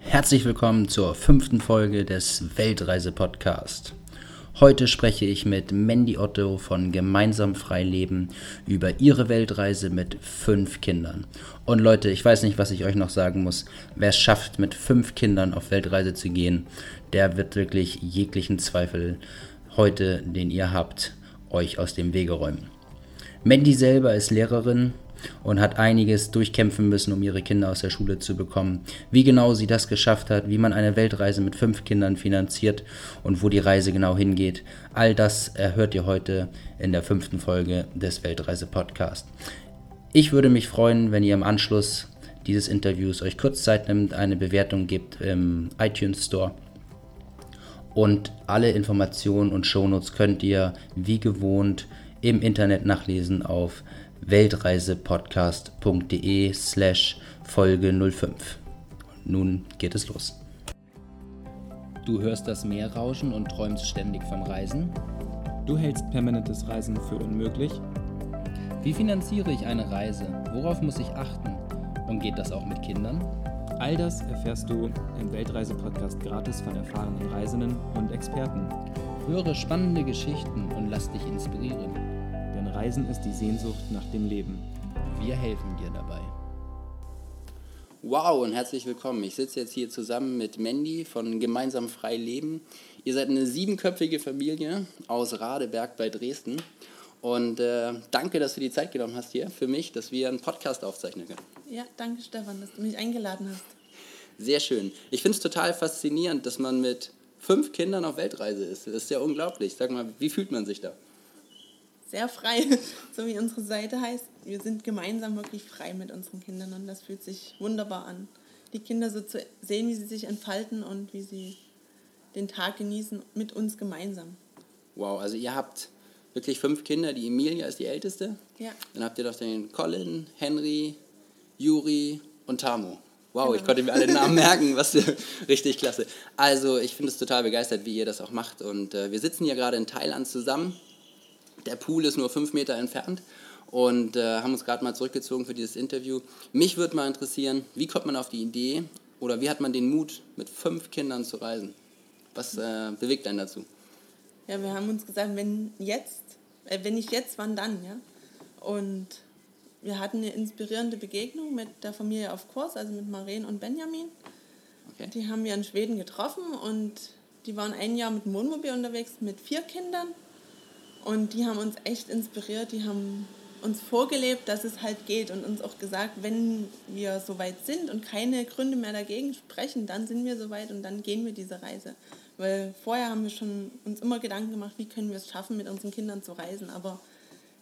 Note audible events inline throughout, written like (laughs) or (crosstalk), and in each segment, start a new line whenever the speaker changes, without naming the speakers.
Herzlich willkommen zur fünften Folge des Weltreise-Podcast. Heute spreche ich mit Mandy Otto von Gemeinsam Freileben über ihre Weltreise mit fünf Kindern. Und Leute, ich weiß nicht, was ich euch noch sagen muss. Wer es schafft, mit fünf Kindern auf Weltreise zu gehen, der wird wirklich jeglichen Zweifel heute, den ihr habt, euch aus dem Wege räumen. Mandy selber ist Lehrerin und hat einiges durchkämpfen müssen, um ihre Kinder aus der Schule zu bekommen. Wie genau sie das geschafft hat, wie man eine Weltreise mit fünf Kindern finanziert und wo die Reise genau hingeht, all das erhört ihr heute in der fünften Folge des Weltreise-Podcasts. Ich würde mich freuen, wenn ihr im Anschluss dieses Interviews euch kurz Zeit nimmt, eine Bewertung gibt im iTunes Store. Und alle Informationen und Shownotes könnt ihr wie gewohnt im Internet nachlesen auf weltreisepodcast.de slash Folge 05. Nun geht es los. Du hörst das Meer rauschen und träumst ständig vom Reisen?
Du hältst permanentes Reisen für unmöglich?
Wie finanziere ich eine Reise? Worauf muss ich achten? Und geht das auch mit Kindern?
All das erfährst du im Weltreise-Podcast gratis von erfahrenen Reisenden und Experten.
Höre spannende Geschichten und lass dich inspirieren.
Reisen ist die Sehnsucht nach dem Leben.
Wir helfen dir dabei. Wow und herzlich willkommen. Ich sitze jetzt hier zusammen mit Mandy von Gemeinsam Frei Leben. Ihr seid eine siebenköpfige Familie aus Radeberg bei Dresden. Und äh, danke, dass du die Zeit genommen hast hier für mich, dass wir einen Podcast aufzeichnen können.
Ja, danke Stefan, dass du mich eingeladen hast.
Sehr schön. Ich finde es total faszinierend, dass man mit fünf Kindern auf Weltreise ist. Das ist ja unglaublich. Sag mal, wie fühlt man sich da?
Sehr frei, (laughs) so wie unsere Seite heißt. Wir sind gemeinsam wirklich frei mit unseren Kindern und das fühlt sich wunderbar an. Die Kinder so zu sehen, wie sie sich entfalten und wie sie den Tag genießen mit uns gemeinsam.
Wow, also ihr habt wirklich fünf Kinder. Die Emilia ist die älteste.
Ja.
Dann habt ihr doch den Colin, Henry, Juri und Tamo. Wow, genau. ich konnte mir alle Namen (laughs) merken, was richtig klasse. Also ich finde es total begeistert, wie ihr das auch macht. Und äh, wir sitzen hier gerade in Thailand zusammen der Pool ist nur fünf Meter entfernt und äh, haben uns gerade mal zurückgezogen für dieses Interview. Mich würde mal interessieren, wie kommt man auf die Idee oder wie hat man den Mut, mit fünf Kindern zu reisen? Was äh, bewegt einen dazu?
Ja, wir haben uns gesagt, wenn jetzt, äh, wenn nicht jetzt, wann dann, ja? Und wir hatten eine inspirierende Begegnung mit der Familie auf Kurs, also mit Maren und Benjamin. Okay. Die haben wir in Schweden getroffen und die waren ein Jahr mit dem Wohnmobil unterwegs mit vier Kindern und die haben uns echt inspiriert, die haben uns vorgelebt, dass es halt geht und uns auch gesagt, wenn wir soweit sind und keine Gründe mehr dagegen sprechen, dann sind wir soweit und dann gehen wir diese Reise. Weil vorher haben wir schon uns immer Gedanken gemacht, wie können wir es schaffen, mit unseren Kindern zu reisen. Aber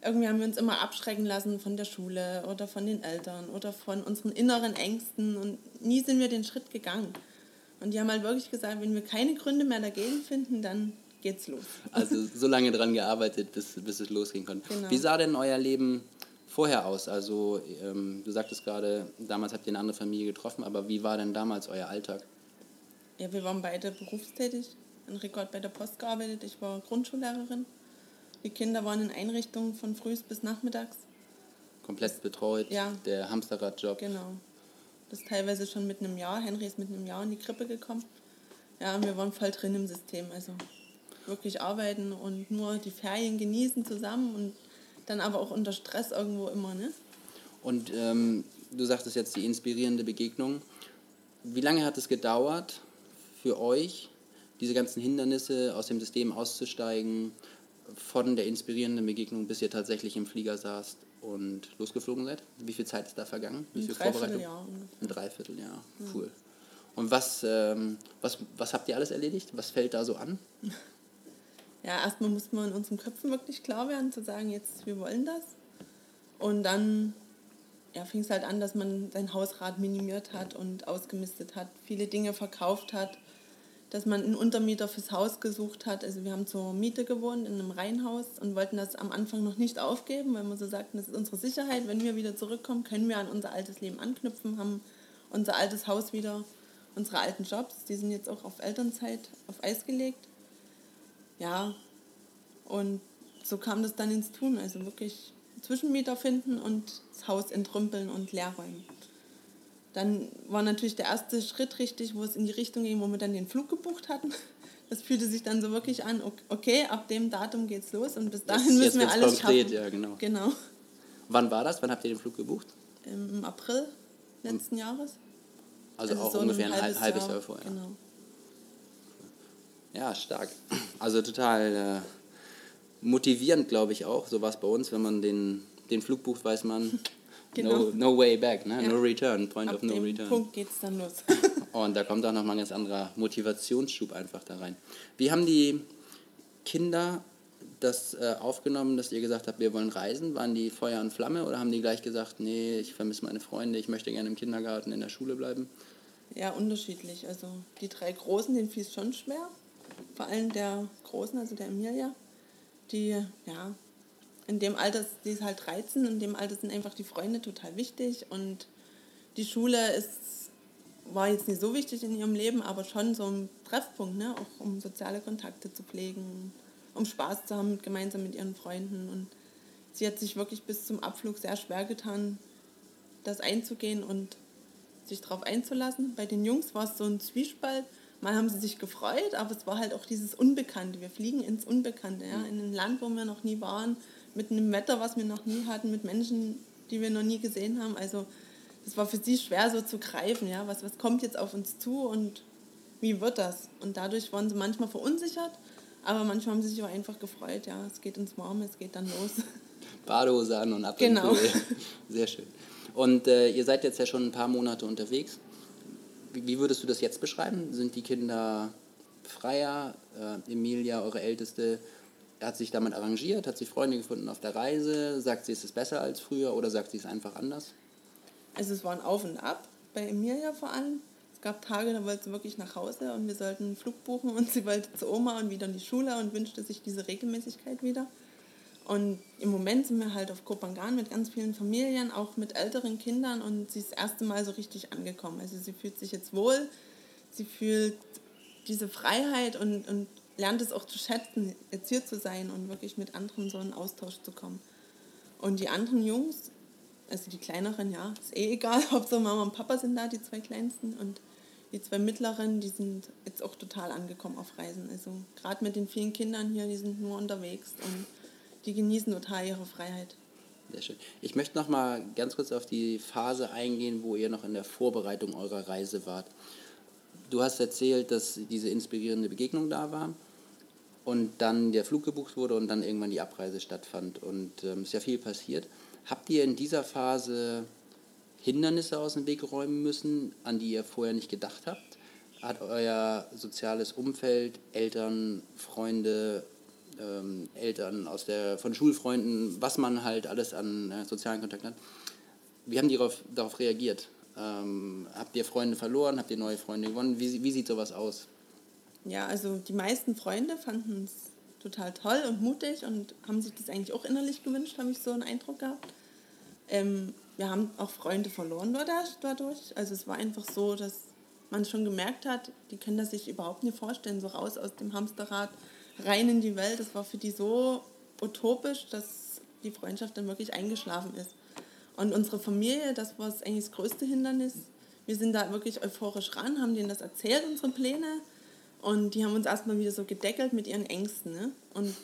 irgendwie haben wir uns immer abschrecken lassen von der Schule oder von den Eltern oder von unseren inneren Ängsten und nie sind wir den Schritt gegangen. Und die haben halt wirklich gesagt, wenn wir keine Gründe mehr dagegen finden, dann geht's los.
Also so lange dran gearbeitet, bis, bis es losgehen konnte. Genau. Wie sah denn euer Leben vorher aus? Also ähm, du sagtest gerade, damals habt ihr eine andere Familie getroffen, aber wie war denn damals euer Alltag?
Ja, wir waren beide berufstätig. Enrico hat bei der Post gearbeitet, ich war Grundschullehrerin. Die Kinder waren in Einrichtungen von früh bis nachmittags.
Komplett betreut,
ja.
der Hamsterradjob.
Genau. Das teilweise schon mit einem Jahr. Henry ist mit einem Jahr in die Krippe gekommen. Ja, wir waren voll drin im System. Also wirklich arbeiten und nur die Ferien genießen zusammen und dann aber auch unter Stress irgendwo immer. Ne?
Und ähm, du sagtest jetzt die inspirierende Begegnung. Wie lange hat es gedauert für euch, diese ganzen Hindernisse aus dem System auszusteigen, von der inspirierenden Begegnung bis ihr tatsächlich im Flieger saßt und losgeflogen seid? Wie viel Zeit ist da vergangen? Wie
Ein
viel
Dreivierteljahr.
Ein Dreivierteljahr, cool. Und was, ähm, was, was habt ihr alles erledigt? Was fällt da so an? (laughs)
ja, erstmal muss man in unseren Köpfen wirklich klar werden, zu sagen, jetzt, wir wollen das. Und dann ja, fing es halt an, dass man sein Hausrat minimiert hat und ausgemistet hat, viele Dinge verkauft hat, dass man einen Untermieter fürs Haus gesucht hat. Also wir haben zur Miete gewohnt in einem Reihenhaus und wollten das am Anfang noch nicht aufgeben, weil wir so sagten, das ist unsere Sicherheit. Wenn wir wieder zurückkommen, können wir an unser altes Leben anknüpfen, haben unser altes Haus wieder, unsere alten Jobs, die sind jetzt auch auf Elternzeit auf Eis gelegt ja, und so kam das dann ins Tun. Also wirklich Zwischenmieter finden und das Haus entrümpeln und leer räumen. Dann war natürlich der erste Schritt richtig, wo es in die Richtung ging, wo wir dann den Flug gebucht hatten. (laughs) Das fühlte sich dann so wirklich an, okay, ab dem Datum geht's los und bis dahin
jetzt,
müssen wir alles
konkret,
schaffen.
Ja, genau.
genau.
Wann war das? Wann habt ihr den Flug gebucht?
Im April letzten Jahres.
Also, auch
so
ungefähr ein halbes, halbes Jahr, vorher.
Genau.
Ja, stark. Also total äh, motivierend, glaube ich auch. So war es bei uns, wenn man den, den Flug bucht, weiß man, (laughs)
Genau.
no, no way back, ne?
Ja.
no return, point
Ab
of no
dem
return.
Punkt geht's dann los. (laughs)
Und da kommt auch nochmal ein ganz anderer Motivationsschub einfach da rein. Wie haben die Kinder das äh, aufgenommen, dass ihr gesagt habt, wir wollen reisen? Waren die Feuer und Flamme oder haben die gleich gesagt, nee, ich vermisse meine Freunde, ich möchte gerne im Kindergarten, in der Schule bleiben?
Ja, unterschiedlich. Also die drei Großen, denen fiel es schon schwer. Vor allem der Großen, also der Emilia, die, ja, in dem Alter, die ist halt 13, in dem Alter sind einfach die Freunde total wichtig und die Schule ist, war jetzt nicht so wichtig in ihrem Leben, aber schon so ein Treffpunkt, ne? auch um soziale Kontakte zu pflegen, um Spaß zu haben gemeinsam mit ihren Freunden. Und sie hat sich wirklich bis zum Abflug sehr schwer getan, das einzugehen und sich darauf einzulassen. Bei den Jungs war es so ein Zwiespalt. Mal haben sie sich gefreut, aber es war halt auch dieses Unbekannte. Wir fliegen ins Unbekannte, ja? in ein Land, wo wir noch nie waren, mit einem Wetter, was wir noch nie hatten, mit Menschen, die wir noch nie gesehen haben. Also das war für sie schwer so zu greifen, ja, was, was kommt jetzt auf uns zu und wie wird das? Und dadurch waren sie manchmal verunsichert, aber manchmal haben sie sich auch einfach gefreut, ja, es geht ins Warme, es geht dann los.
Badehose an und ab
Genau. (laughs)
Sehr schön. Und äh, ihr seid jetzt ja schon ein paar Monate unterwegs. Wie, würdest du das jetzt beschreiben? Sind die Kinder freier? Äh, Emilia, eure Älteste, hat sich damit arrangiert? Hat sie Freunde gefunden auf der Reise? Sagt sie, es ist besser als früher oder sagt sie es einfach anders?
Also es war ein Auf und Ab, bei Emilia vor allem. Es gab Tage, da wollte sie wirklich nach Hause und wir sollten einen Flug buchen und sie wollte zu Oma und wieder in die Schule und wünschte sich diese Regelmäßigkeit wieder. Und im Moment sind wir halt auf Kopangan mit ganz vielen Familien, auch mit älteren Kindern und sie ist das erste Mal so richtig angekommen. Also sie fühlt sich jetzt wohl, sie fühlt diese Freiheit und, und lernt es auch zu schätzen, jetzt hier zu sein und wirklich mit anderen so in Austausch zu kommen. Und die anderen Jungs, also die kleineren, ja, ist eh egal, (laughs) Hauptsache Mama und Papa sind da, die zwei kleinsten und die zwei mittleren, die sind jetzt auch total angekommen auf Reisen. Also gerade mit den vielen Kindern hier, die sind nur unterwegs und die genießen total ihre Freiheit.
Sehr schön. Ich möchte noch mal ganz kurz auf die Phase eingehen, wo ihr noch in der Vorbereitung eurer Reise wart. Du hast erzählt, dass diese inspirierende Begegnung da war und dann der Flug gebucht wurde und dann irgendwann die Abreise stattfand. Und ähm, ist ja viel passiert. Habt ihr in dieser Phase Hindernisse aus dem Weg räumen müssen, an die ihr vorher nicht gedacht habt? Hat euer soziales Umfeld, Eltern, Freunde, ähm, Eltern aus der, von Schulfreunden, was man halt alles an äh, sozialen Kontakten hat, wie haben die darauf, darauf reagiert? Ähm, habt ihr Freunde verloren? Habt ihr neue Freunde gewonnen? Wie, wie sieht sowas aus?
Ja, also die meisten Freunde fanden es total toll und mutig und haben sich das eigentlich auch innerlich gewünscht, habe ich so einen Eindruck gehabt. Ähm, wir haben auch Freunde verloren dadurch. Also es war einfach so, dass man schon gemerkt hat, die können das sich überhaupt nicht vorstellen, so raus aus dem Hamsterrad, rein in die Welt. Das war für die so utopisch, dass die Freundschaft dann wirklich eingeschlafen ist. Und unsere Familie, das war eigentlich das größte Hindernis. Wir sind da wirklich euphorisch ran, haben denen das erzählt, unsere Pläne. Und die haben uns erstmal wieder so gedeckelt mit ihren Ängsten. Ne? Und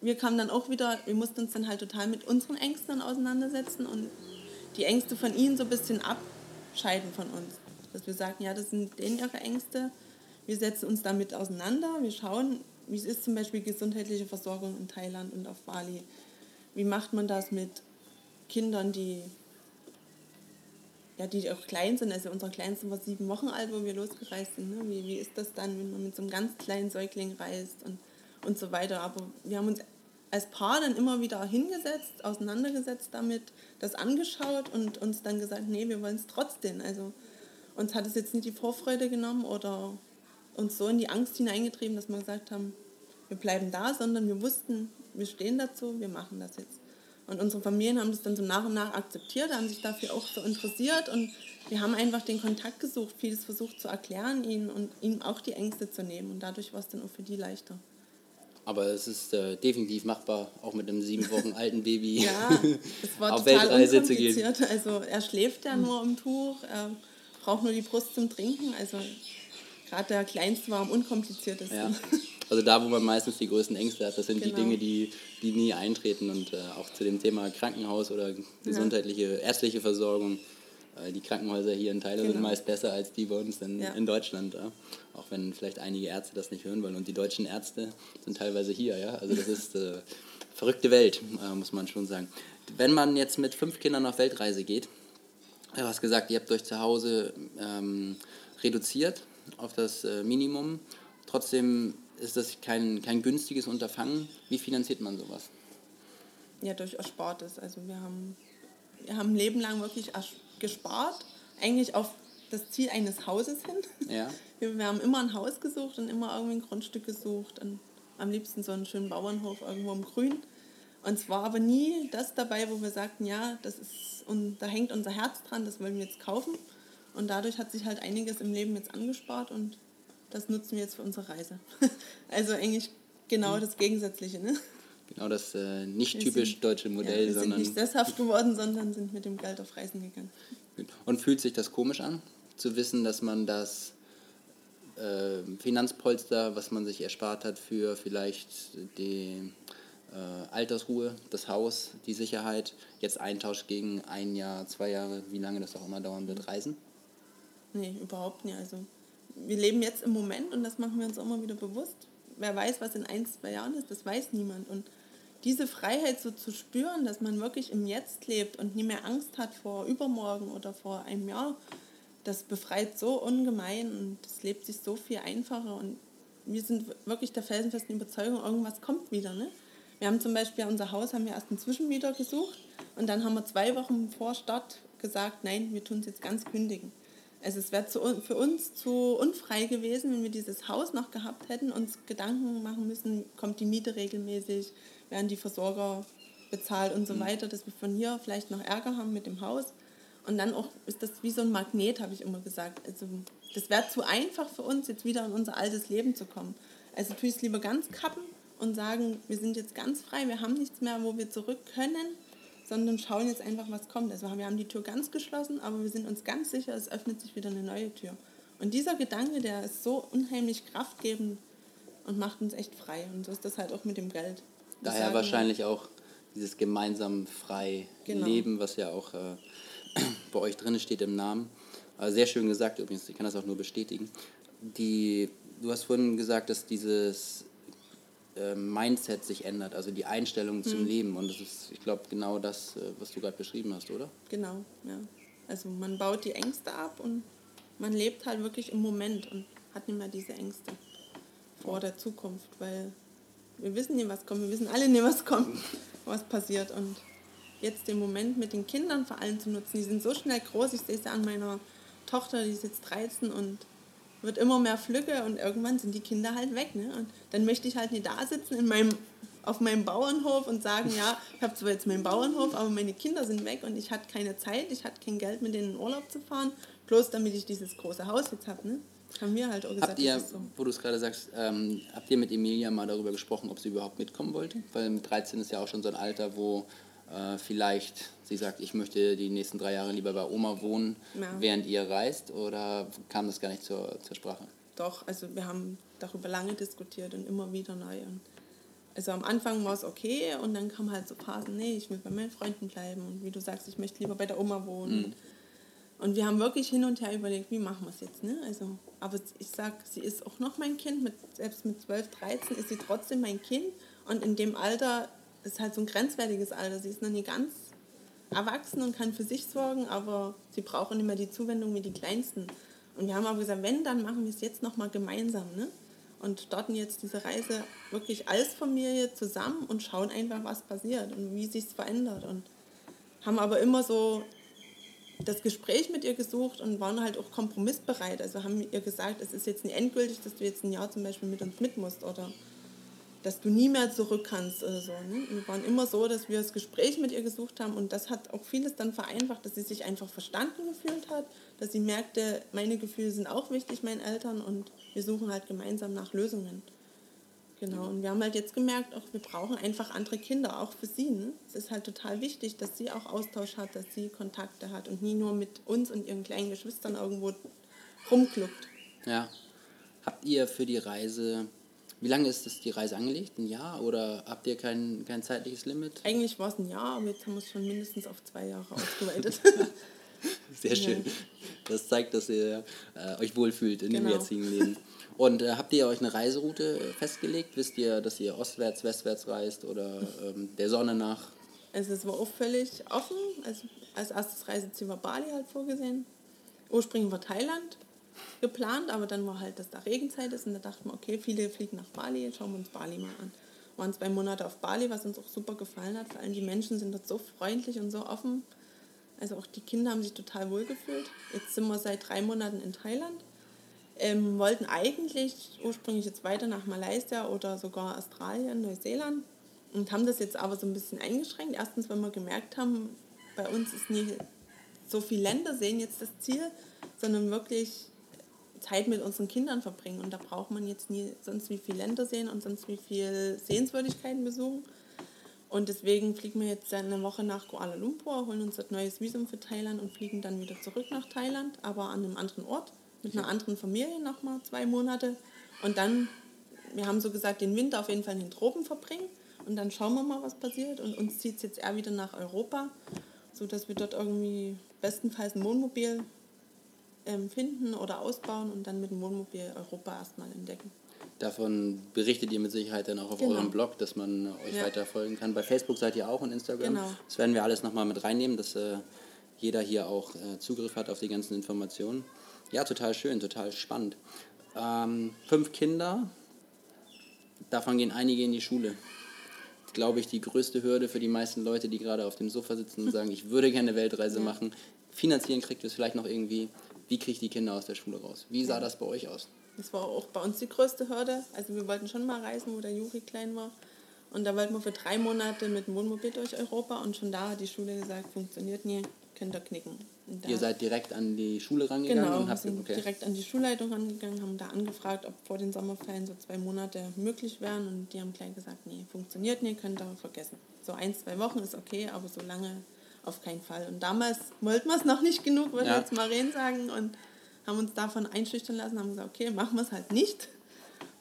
wir kamen dann auch wieder, wir mussten uns dann halt total mit unseren Ängsten auseinandersetzen und die Ängste von ihnen so ein bisschen abscheiden von uns. Dass wir sagen, ja, das sind denen ihre Ängste. Wir setzen uns damit auseinander. Wir schauen, wie ist zum Beispiel gesundheitliche Versorgung in Thailand und auf Bali. Wie macht man das mit Kindern, die, ja, die auch klein sind? Also unser Kleinster war sieben Wochen alt, wo wir losgereist sind. Ne? Wie, wie ist das dann, wenn man mit so einem ganz kleinen Säugling reist und, und so weiter? Aber wir haben uns als Paar dann immer wieder hingesetzt, auseinandergesetzt damit, das angeschaut und uns dann gesagt, nee, wir wollen es trotzdem. Also uns hat es jetzt nicht die Vorfreude genommen oder uns so in die Angst hineingetrieben, dass wir gesagt haben, wir bleiben da, sondern wir wussten, wir stehen dazu, wir machen das jetzt. Und unsere Familien haben das dann so nach und nach akzeptiert, haben sich dafür auch so interessiert und wir haben einfach den Kontakt gesucht, vieles versucht zu erklären ihnen und ihnen auch die Ängste zu nehmen und dadurch war es dann auch für die leichter.
Aber es ist äh, definitiv machbar, auch mit einem sieben Wochen (laughs) alten Baby
Ja, es (laughs) war
auf
total
Weltreise zu gehen.
Also er schläft ja nur im Tuch, er braucht nur die Brust zum Trinken. Also gerade der Kleinste war am unkompliziertesten.
Ja. Also da, wo man meistens die größten Ängste hat, das sind
Genau.
die Dinge, die, die nie eintreten. Und äh, auch zu dem Thema Krankenhaus oder gesundheitliche, ärztliche Versorgung. Äh, die Krankenhäuser hier in Thailand sind
Genau.
meist besser als die bei uns in,
Ja.
in Deutschland. Ja? Auch wenn vielleicht einige Ärzte das nicht hören wollen. Und die deutschen Ärzte sind teilweise hier. Ja? Also das ist äh, verrückte Welt, äh, muss man schon sagen. Wenn man jetzt mit fünf Kindern auf Weltreise geht, Du hast gesagt, ihr habt euch zu Hause ähm, reduziert auf das äh, Minimum. Trotzdem ist das kein, kein günstiges Unterfangen. Wie finanziert man sowas?
ja durch Erspartes. Also wir haben, wir haben ein Leben lang wirklich gespart, eigentlich auf das Ziel eines Hauses hin.
Ja. (laughs)
Wir, wir haben immer ein Haus gesucht und immer irgendwie ein Grundstück gesucht und am liebsten so einen schönen Bauernhof irgendwo im Grün. Und es war aber nie das dabei, wo wir sagten, ja, das ist und da hängt unser Herz dran, das wollen wir jetzt kaufen. Und dadurch hat sich halt einiges im Leben jetzt angespart und das nutzen wir jetzt für unsere Reise. (laughs) also eigentlich genau das Gegensätzliche. Ne?
Genau das äh, nicht
Wir
typisch
sind-
deutsche
Ja,
Modell,
wir sind
sondern.
nicht sesshaft geworden, sondern sind mit dem Geld auf Reisen gegangen.
Und fühlt sich das komisch an, zu wissen, dass man das äh, Finanzpolster, was man sich erspart hat für vielleicht die äh, Altersruhe, das Haus, die Sicherheit, jetzt eintauscht gegen ein Jahr, zwei Jahre, wie lange das auch immer dauern wird, Reisen?
Nee, überhaupt nicht. Also wir leben jetzt im Moment und das machen wir uns auch immer wieder bewusst. Wer weiß, was in ein, zwei Jahren ist, das weiß niemand. Und diese Freiheit so zu spüren, dass man wirklich im Jetzt lebt und nie mehr Angst hat vor übermorgen oder vor einem Jahr, das befreit so ungemein und es lebt sich so viel einfacher. Und wir sind wirklich der felsenfesten Überzeugung, irgendwas kommt wieder. Ne? Wir haben zum Beispiel unser Haus, haben wir erst einen Zwischenmieter gesucht und dann haben wir zwei Wochen vor Start gesagt, nein, wir tun es jetzt ganz kündigen. Also es wäre für uns zu unfrei gewesen, wenn wir dieses Haus noch gehabt hätten, uns Gedanken machen müssen, kommt die Miete regelmäßig, werden die Versorger bezahlt und so weiter, dass wir von hier vielleicht noch Ärger haben mit dem Haus. Und dann auch ist das wie so ein Magnet, habe ich immer gesagt. Also das wäre zu einfach für uns, jetzt wieder in unser altes Leben zu kommen. Also tue ich es lieber ganz kappen und sagen, wir sind jetzt ganz frei, wir haben nichts mehr, wo wir zurück können, sondern schauen jetzt einfach, was kommt. Also wir haben die Tür ganz geschlossen, aber wir sind uns ganz sicher, es öffnet sich wieder eine neue Tür. Und dieser Gedanke, der ist so unheimlich kraftgebend und macht uns echt frei. Und so ist das halt auch mit dem Geld.
Daher
sagen,
wahrscheinlich auch dieses gemeinsam frei
Genau.
Leben, was ja auch äh, (clears throat) bei euch drin steht im Namen. Aber sehr schön gesagt übrigens, ich kann das auch nur bestätigen. Die, du hast vorhin gesagt, dass dieses äh, Mindset sich ändert, also die Einstellung
Hm.
zum Leben. Und das ist, ich glaube, genau das, äh, was du gerade beschrieben hast, oder?
Genau, ja. Also man baut die Ängste ab und man lebt halt wirklich im Moment und hat nicht mehr diese Ängste vor der Zukunft, weil wir wissen nicht, was kommt, wir wissen alle nicht, was kommt, (laughs) was passiert und jetzt den Moment mit den Kindern vor allem zu nutzen, die sind so schnell groß, ich sehe es ja an meiner Tochter, die ist jetzt 13 und wird immer mehr Flügge und irgendwann sind die Kinder halt weg. Ne? Und dann möchte ich halt nicht da sitzen in meinem, auf meinem Bauernhof und sagen, ja, ich habe zwar jetzt meinen Bauernhof, aber meine Kinder sind weg und ich hatte keine Zeit, ich hatte kein Geld, mit denen in Urlaub zu fahren, bloß damit ich dieses große Haus jetzt habe. Ne? Das haben wir halt auch gesagt,
Habt ihr,
so.
wo du es gerade sagst, ähm, habt ihr mit Emilia mal darüber gesprochen, ob sie überhaupt mitkommen wollte? Weil mit 13 ist ja auch schon so ein Alter, wo äh, vielleicht sie sagt, ich möchte die nächsten drei Jahre lieber bei Oma wohnen,
Ja.
während ihr reist, oder kam das gar nicht zur, zur Sprache?
Doch, also wir haben darüber lange diskutiert und immer wieder neu. Und also am Anfang war es okay und dann kam halt so Phasen, nee, ich will bei meinen Freunden bleiben und wie du sagst, ich möchte lieber bei der Oma wohnen. Und wir haben wirklich hin und her überlegt, wie machen wir es jetzt. Ne? Also, aber ich sag, sie ist auch noch mein Kind, mit, selbst mit 12, 13 ist sie trotzdem mein Kind. Und in dem Alter ist halt so ein grenzwertiges Alter. Sie ist noch nie ganz erwachsen und kann für sich sorgen, aber sie brauchen immer die Zuwendung wie die Kleinsten. Und wir haben aber gesagt, wenn, dann machen wir es jetzt nochmal gemeinsam. Ne? Und starten jetzt diese Reise wirklich als Familie zusammen und schauen einfach, was passiert und wie sich verändert. Und haben aber immer so das Gespräch mit ihr gesucht und waren halt auch kompromissbereit. Also haben ihr gesagt, es ist jetzt nicht endgültig, dass du jetzt ein Jahr zum Beispiel mit uns mit musst oder dass du nie mehr zurück kannst oder so. Ne? Wir waren immer so, dass wir das Gespräch mit ihr gesucht haben und das hat auch vieles dann vereinfacht, dass sie sich einfach verstanden gefühlt hat, dass sie merkte, meine Gefühle sind auch wichtig, meinen Eltern und wir suchen halt gemeinsam nach Lösungen. Genau, und wir haben halt jetzt gemerkt, auch wir brauchen einfach andere Kinder, auch für sie. Ne? Es ist halt total wichtig, dass sie auch Austausch hat, dass sie Kontakte hat und nie nur mit uns und ihren kleinen Geschwistern irgendwo rumkluckt.
Ja. Habt ihr für die Reise, wie lange ist das die Reise angelegt? Ein Jahr oder habt ihr kein, kein zeitliches Limit?
Eigentlich war es ein Jahr, aber jetzt haben wir es schon mindestens auf zwei Jahre ausgeweitet. (laughs)
Sehr schön. Das zeigt, dass ihr äh, euch wohlfühlt in
Genau.
dem jetzigen Leben. Und äh, habt ihr euch eine Reiseroute festgelegt? Wisst ihr, dass ihr ostwärts, westwärts reist oder ähm, der Sonne nach?
Also es war auch völlig offen. Also als erstes Reiseziel war Bali halt vorgesehen. Ursprünglich war Thailand geplant, aber dann war halt, dass da Regenzeit ist und da dachten wir, okay, viele fliegen nach Bali, schauen wir uns Bali mal an. Waren zwei Monate auf Bali, was uns auch super gefallen hat. Vor allem die Menschen sind dort so freundlich und so offen. Also auch die Kinder haben sich total wohl gefühlt. Jetzt sind wir seit drei Monaten in Thailand. Ähm, wollten eigentlich ursprünglich jetzt weiter nach Malaysia oder sogar Australien, Neuseeland und haben das jetzt aber so ein bisschen eingeschränkt. Erstens, weil wir gemerkt haben, bei uns ist nie so viel Länder sehen jetzt das Ziel, sondern wirklich Zeit mit unseren Kindern verbringen. Und da braucht man jetzt nie sonst wie viel Länder sehen und sonst wie viel Sehenswürdigkeiten besuchen. Und deswegen fliegen wir jetzt eine Woche nach Kuala Lumpur, holen uns das neues Visum für Thailand und fliegen dann wieder zurück nach Thailand, aber an einem anderen Ort, mit einer anderen Familie nochmal zwei Monate. Und dann, wir haben so gesagt, den Winter auf jeden Fall in den Tropen verbringen. Und dann schauen wir mal, was passiert. Und uns zieht es jetzt eher wieder nach Europa, sodass wir dort irgendwie bestenfalls ein Wohnmobil ähm, finden oder ausbauen und dann mit dem Wohnmobil Europa erstmal entdecken.
Davon berichtet ihr mit Sicherheit dann auch auf
Genau.
eurem Blog, dass man euch
Ja.
weiter folgen kann. Bei Facebook seid ihr auch und Instagram.
Genau.
Das werden wir alles nochmal mit reinnehmen, dass äh, jeder hier auch äh, Zugriff hat auf die ganzen Informationen. Ja, total schön, total spannend. Ähm, fünf Kinder, davon gehen einige in die Schule. Glaube ich, die größte Hürde für die meisten Leute, die gerade auf dem Sofa sitzen und sagen, ich würde gerne eine Weltreise machen. Finanzieren kriegt ihr es vielleicht noch irgendwie. Wie kriege ich die Kinder aus der Schule raus? Wie sah das bei euch aus?
Das war auch bei uns die größte Hürde. Also wir wollten schon mal reisen, wo der Juri klein war. Und da wollten wir für drei Monate mit dem Wohnmobil durch Europa und schon da hat die Schule gesagt, funktioniert nie, könnt ihr knicken.
Ihr seid direkt an die Schule rangegangen
Genau,
und
wir
habt
sind
okay.
direkt an die Schulleitung rangegangen, haben da angefragt, ob vor den Sommerferien so zwei Monate möglich wären und die haben gleich gesagt, nee, funktioniert nicht, könnt ihr vergessen. So ein, zwei Wochen ist okay, aber so lange auf keinen Fall. Und damals wollten wir es noch nicht genug, würde
Ja.
jetzt Maren sagen, und haben uns davon einschüchtern lassen, haben gesagt, okay, machen wir es halt nicht.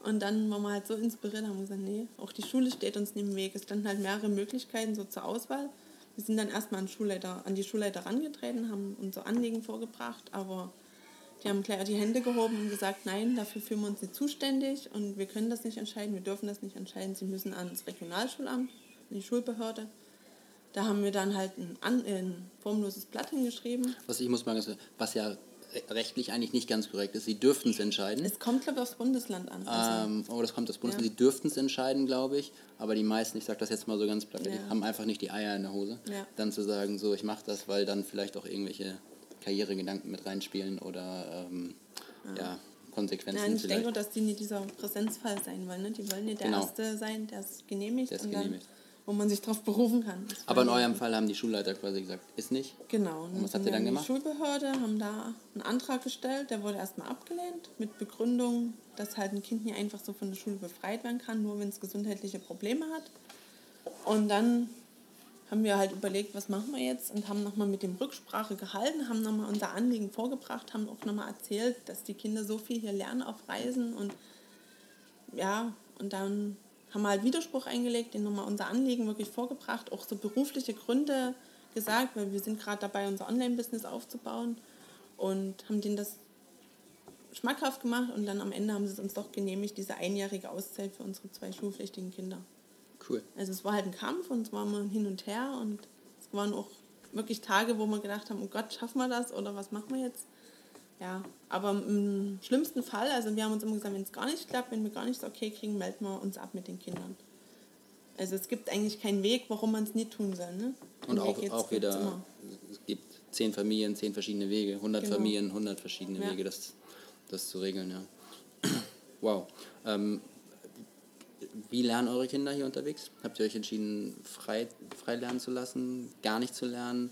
Und dann waren wir halt so inspiriert, haben gesagt, nee, auch die Schule steht uns nicht im Weg. Es standen halt mehrere Möglichkeiten so zur Auswahl. Wir sind dann erstmal an, Schulleiter, an die Schulleiter herangetreten, haben unsere Anliegen vorgebracht, aber die haben gleich die Hände gehoben und gesagt, nein, dafür fühlen wir uns nicht zuständig und wir können das nicht entscheiden, wir dürfen das nicht entscheiden. Sie müssen ans Regionalschulamt, an die Schulbehörde. Da haben wir dann halt ein, an, ein formloses Blatt hingeschrieben.
Was ich muss mal ganz, was ja re- rechtlich eigentlich nicht ganz korrekt ist. Sie dürften es entscheiden.
Es kommt, glaube ich, aufs Bundesland an. Also,
Ähm, oh, das kommt das Bundesland.
Ja.
Sie dürften es entscheiden, glaube ich. Aber die meisten, ich sage das jetzt mal so ganz plakativ,
Ja.
haben einfach nicht die Eier in der Hose.
Ja.
Dann zu sagen, so, ich mache das, weil dann vielleicht auch irgendwelche Karrieregedanken mit reinspielen oder ähm, ja. Konsequenzen
Nein, ich
vielleicht.
denke, dass die nicht dieser Präsenzfall sein wollen. Ne? Die wollen nicht der
Genau.
Erste sein, der es genehmigt
Der es
dann,
genehmigt.
Wo man sich darauf berufen kann. Das
Aber in eurem Fall haben die Schulleiter quasi gesagt, ist nicht.
Genau.
Und was habt ihr dann gemacht?
Die Schulbehörde haben da einen Antrag gestellt, der wurde erstmal abgelehnt mit Begründung, dass halt ein Kind nicht einfach so von der Schule befreit werden kann, nur wenn es gesundheitliche Probleme hat. Und dann haben wir halt überlegt, was machen wir jetzt und haben nochmal mit dem Rücksprache gehalten, haben nochmal unser Anliegen vorgebracht, haben auch nochmal erzählt, dass die Kinder so viel hier lernen auf Reisen und ja, und dann haben wir halt Widerspruch eingelegt, den nochmal unser Anliegen wirklich vorgebracht, auch so berufliche Gründe gesagt, weil wir sind gerade dabei, unser Online-Business aufzubauen und haben denen das schmackhaft gemacht und dann am Ende haben sie es uns doch genehmigt, diese einjährige Auszeit für unsere zwei schulpflichtigen Kinder.
Cool.
Also es war halt ein Kampf und es war mal hin und her und es waren auch wirklich Tage, wo wir gedacht haben, oh Gott, schaffen wir das oder was machen wir jetzt? Ja, aber im schlimmsten Fall, also wir haben uns immer gesagt, wenn es gar nicht klappt, wenn wir gar nichts okay kriegen, melden wir uns ab mit den Kindern. Also es gibt eigentlich keinen Weg, warum man es nie tun soll. Ne?
Und auch,
Weg
auch wieder,
immer.
es gibt zehn Familien, zehn verschiedene Wege, 100
Genau.
Familien, 100 verschiedene
Ja.
Wege, das, das zu regeln, ja. (clears throat) Wow. Ähm, wie lernen eure Kinder hier unterwegs? Habt ihr euch entschieden, frei, frei lernen zu lassen, gar nicht zu lernen?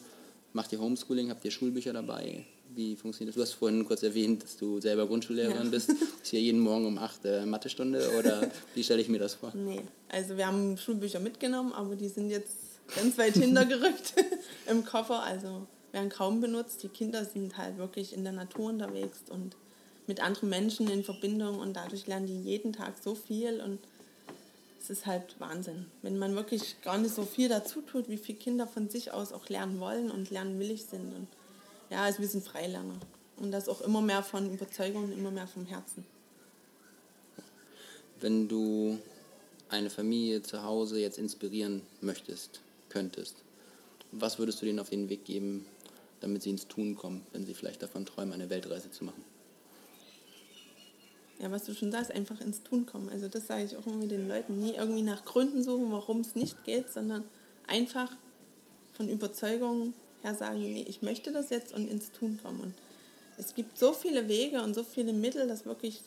Macht ihr Homeschooling? Habt ihr Schulbücher dabei? Wie funktioniert das? Du hast vorhin kurz erwähnt, dass du selber Grundschullehrerin ja. bist. Ist hier jeden Morgen um 8 äh, Mathestunde oder (laughs) wie stelle ich mir das vor?
Nee, also wir haben Schulbücher mitgenommen, aber die sind jetzt ganz weit (laughs) hintergerückt (laughs) im Koffer. Also werden kaum benutzt. Die Kinder sind halt wirklich in der Natur unterwegs und mit anderen Menschen in Verbindung und dadurch lernen die jeden Tag so viel und es ist halt Wahnsinn. Wenn man wirklich gar nicht so viel dazu tut, wie viele Kinder von sich aus auch lernen wollen und lernen willig sind. Und ja, also wir sind Freilerner. Und das auch immer mehr von Überzeugung und immer mehr vom Herzen.
Wenn du eine Familie zu Hause jetzt inspirieren möchtest, könntest, was würdest du denen auf den Weg geben, damit sie ins Tun kommen, wenn sie vielleicht davon träumen, eine Weltreise zu machen?
ja, was du schon sagst, einfach ins Tun kommen. Also das sage ich auch immer den Leuten. Nie irgendwie nach Gründen suchen, warum es nicht geht, sondern einfach von Überzeugung her sagen, nee, ich möchte das jetzt und ins Tun kommen. Und es gibt so viele Wege und so viele Mittel, das wirklich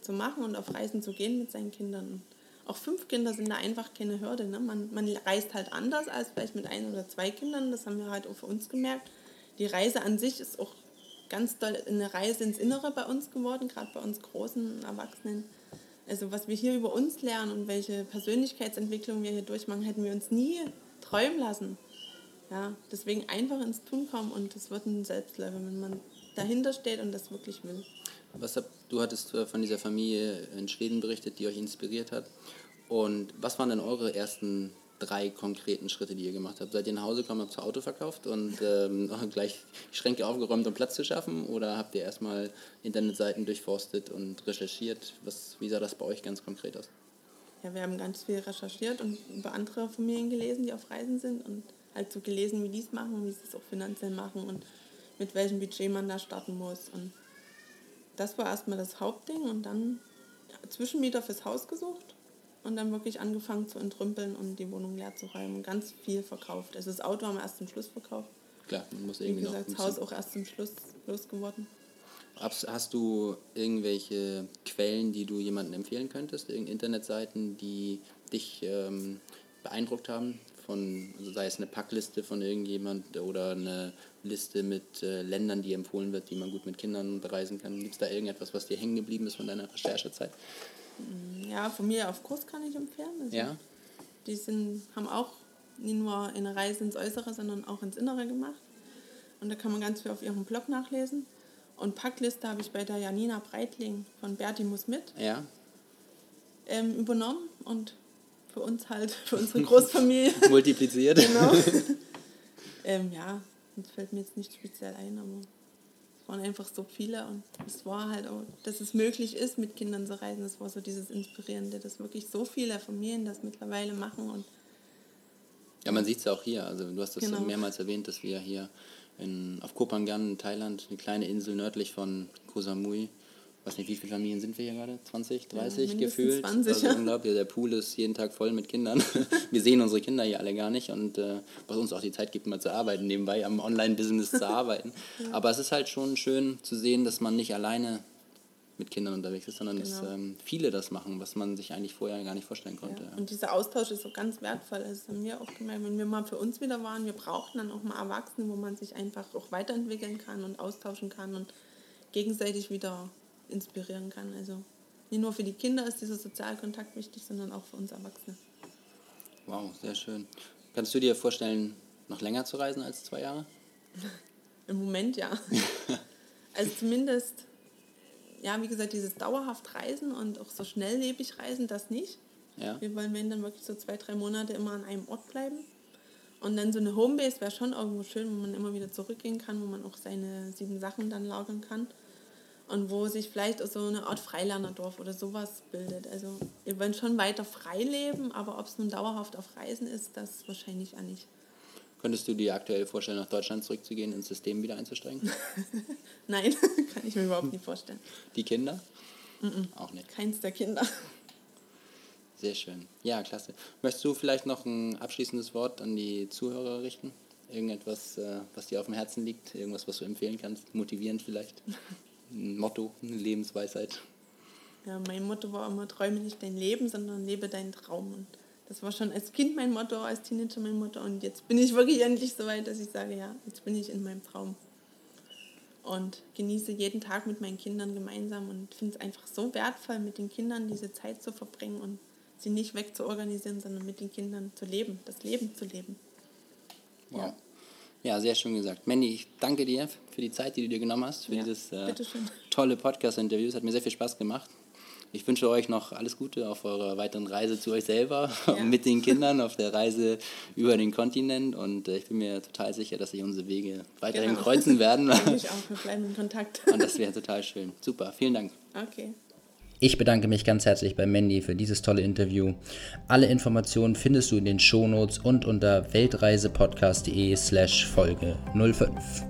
zu machen und auf Reisen zu gehen mit seinen Kindern. Auch fünf Kinder sind da einfach keine Hürde. Ne? Man, man reist halt anders als vielleicht mit ein oder zwei Kindern. Das haben wir halt auch für uns gemerkt. Die Reise an sich ist auch ganz doll eine Reise ins Innere bei uns geworden, gerade bei uns großen Erwachsenen. Also was wir hier über uns lernen und welche Persönlichkeitsentwicklung wir hier durchmachen, hätten wir uns nie träumen lassen. Ja, deswegen einfach ins Tun kommen und es wird ein Selbstläufer, wenn man dahinter steht und das wirklich will.
Was hab, du hattest äh, von dieser Familie in Schweden berichtet, die euch inspiriert hat. Und was waren denn eure ersten drei konkreten Schritte, die ihr gemacht habt? Seid ihr nach Hause gekommen, habt ihr Auto verkauft und (laughs) ähm, (laughs) gleich Schränke aufgeräumt, um Platz zu schaffen? Oder habt ihr erstmal Internetseiten durchforstet und recherchiert? Was, wie sah das bei euch ganz konkret aus?
Ja, wir haben ganz viel recherchiert und über andere Familien gelesen, die auf Reisen sind und halt so gelesen, wie die es machen wie sie es auch finanziell machen und mit welchem Budget man da starten muss. Und das war erstmal das Hauptding und dann Zwischenmieter fürs Haus gesucht und dann wirklich angefangen zu entrümpeln und die Wohnung leer zu räumen und ganz viel verkauft. Also das Auto haben wir erst zum Schluss verkauft.
Klar, man muss irgendwie
Wie gesagt, noch das Haus auch erst zum Schluss losgeworden.
Hast du irgendwelche Quellen, die du jemandem empfehlen könntest? Irgendeine Internetseiten, die dich ähm, beeindruckt haben? Von, also sei es eine Packliste von irgendjemand oder eine Liste mit äh, Ländern, die empfohlen wird, die man gut mit Kindern bereisen kann. Gibt es da irgendetwas, was dir hängen geblieben ist von deiner Recherchezeit?
Ja, Familie auf Kurs kann ich empfehlen. Also
ja.
Die sind, haben auch nicht nur eine Reise ins Äußere, sondern auch ins Innere gemacht. Und da kann man ganz viel auf ihrem Blog nachlesen. Und Packliste habe ich bei der Janina Breitling von Berti muss mit
ja.
ähm, übernommen und für uns halt, für (laughs) unsere Großfamilie.
Multipliziert.
genau. (laughs) ähm, ja, das fällt mir jetzt nicht speziell ein, aber waren einfach so viele und es war halt auch, dass es möglich ist, mit Kindern zu reisen. Das war so dieses Inspirierende, dass wirklich so viele Familien das mittlerweile machen und
ja, man sieht es ja auch hier. Also du hast das genau. mehrmals erwähnt, dass wir hier in, auf Koh Phangan in Thailand, eine kleine Insel nördlich von Koh Samui, weiß nicht, wie viele Familien sind wir hier gerade? 20, 30 ja, gefühlt?
20, also
ja. unglaublich. Der Pool ist jeden Tag voll mit Kindern. (laughs) Wir sehen unsere Kinder hier alle gar nicht und äh, was uns auch die Zeit gibt, mal zu arbeiten, nebenbei am Online-Business zu arbeiten. (laughs) ja. Aber es ist halt schon schön zu sehen, dass man nicht alleine mit Kindern unterwegs ist, sondern genau. dass ähm, viele das machen, was man sich eigentlich vorher gar nicht vorstellen konnte.
Ja. Und dieser Austausch ist so ganz wertvoll. Das haben wir auch gemerkt, wenn wir mal für uns wieder waren, wir brauchten dann auch mal Erwachsene, wo man sich einfach auch weiterentwickeln kann und austauschen kann und gegenseitig wieder inspirieren kann. Also nicht nur für die Kinder ist dieser Sozialkontakt wichtig, sondern auch für uns Erwachsene.
Wow, sehr schön. Kannst du dir vorstellen, noch länger zu reisen als zwei Jahre? (laughs)
Im Moment ja. (laughs) also zumindest, ja, wie gesagt, dieses dauerhaft Reisen und auch so schnelllebig reisen, das nicht.
Ja.
Wir wollen, wenn dann wirklich so zwei, drei Monate immer an einem Ort bleiben. Und dann so eine Homebase wäre schon irgendwo schön, wo man immer wieder zurückgehen kann, wo man auch seine sieben Sachen dann lagern kann und wo sich vielleicht so eine Art Freilernerdorf oder sowas bildet. Also wir wollen schon weiter frei leben, aber ob es nun dauerhaft auf Reisen ist, das wahrscheinlich auch nicht.
Könntest du dir aktuell vorstellen, nach Deutschland zurückzugehen, ins System wieder einzusteigen? (laughs)
Nein, (laughs) kann ich mir überhaupt nicht vorstellen.
Die Kinder?
Mm -mm.
Auch nicht.
Keins der Kinder.
Sehr schön. Ja, klasse. Möchtest du vielleicht noch ein abschließendes Wort an die Zuhörer richten? Irgendetwas, äh, was dir auf dem Herzen liegt? Irgendwas, was du empfehlen kannst? Motivierend vielleicht? (laughs) ein Motto, eine Lebensweisheit?
Ja, mein Motto war immer, träume nicht dein Leben, sondern lebe deinen Traum. Und das war schon als Kind mein Motto, als Teenager mein Motto. Und jetzt bin ich wirklich endlich so weit, dass ich sage, ja, jetzt bin ich in meinem Traum. und genieße jeden Tag mit meinen Kindern gemeinsam und finde es einfach so wertvoll, mit den Kindern diese Zeit zu verbringen und sie nicht wegzuorganisieren, sondern mit den Kindern zu leben, das Leben zu leben.
Wow. Ja, sehr schön gesagt. Mandy, ich danke dir für die Zeit, die du dir genommen hast, für
Ja,
dieses äh, tolle Podcast-Interview. Es hat mir sehr viel Spaß gemacht. Ich wünsche euch noch alles Gute auf eurer weiteren Reise zu euch selber
Ja.
und (laughs) mit den Kindern auf der Reise über den Kontinent. Und äh, ich bin mir total sicher, dass sich unsere Wege weiterhin
Genau.
kreuzen werden. (laughs)
Ich auch, wir bleiben in Kontakt.
Und das wäre total schön. Super, vielen Dank.
Okay.
Ich bedanke mich ganz herzlich bei Mandy für dieses tolle Interview. Alle Informationen findest du in den Shownotes und unter weltreisepodcast.de slash Folge 05.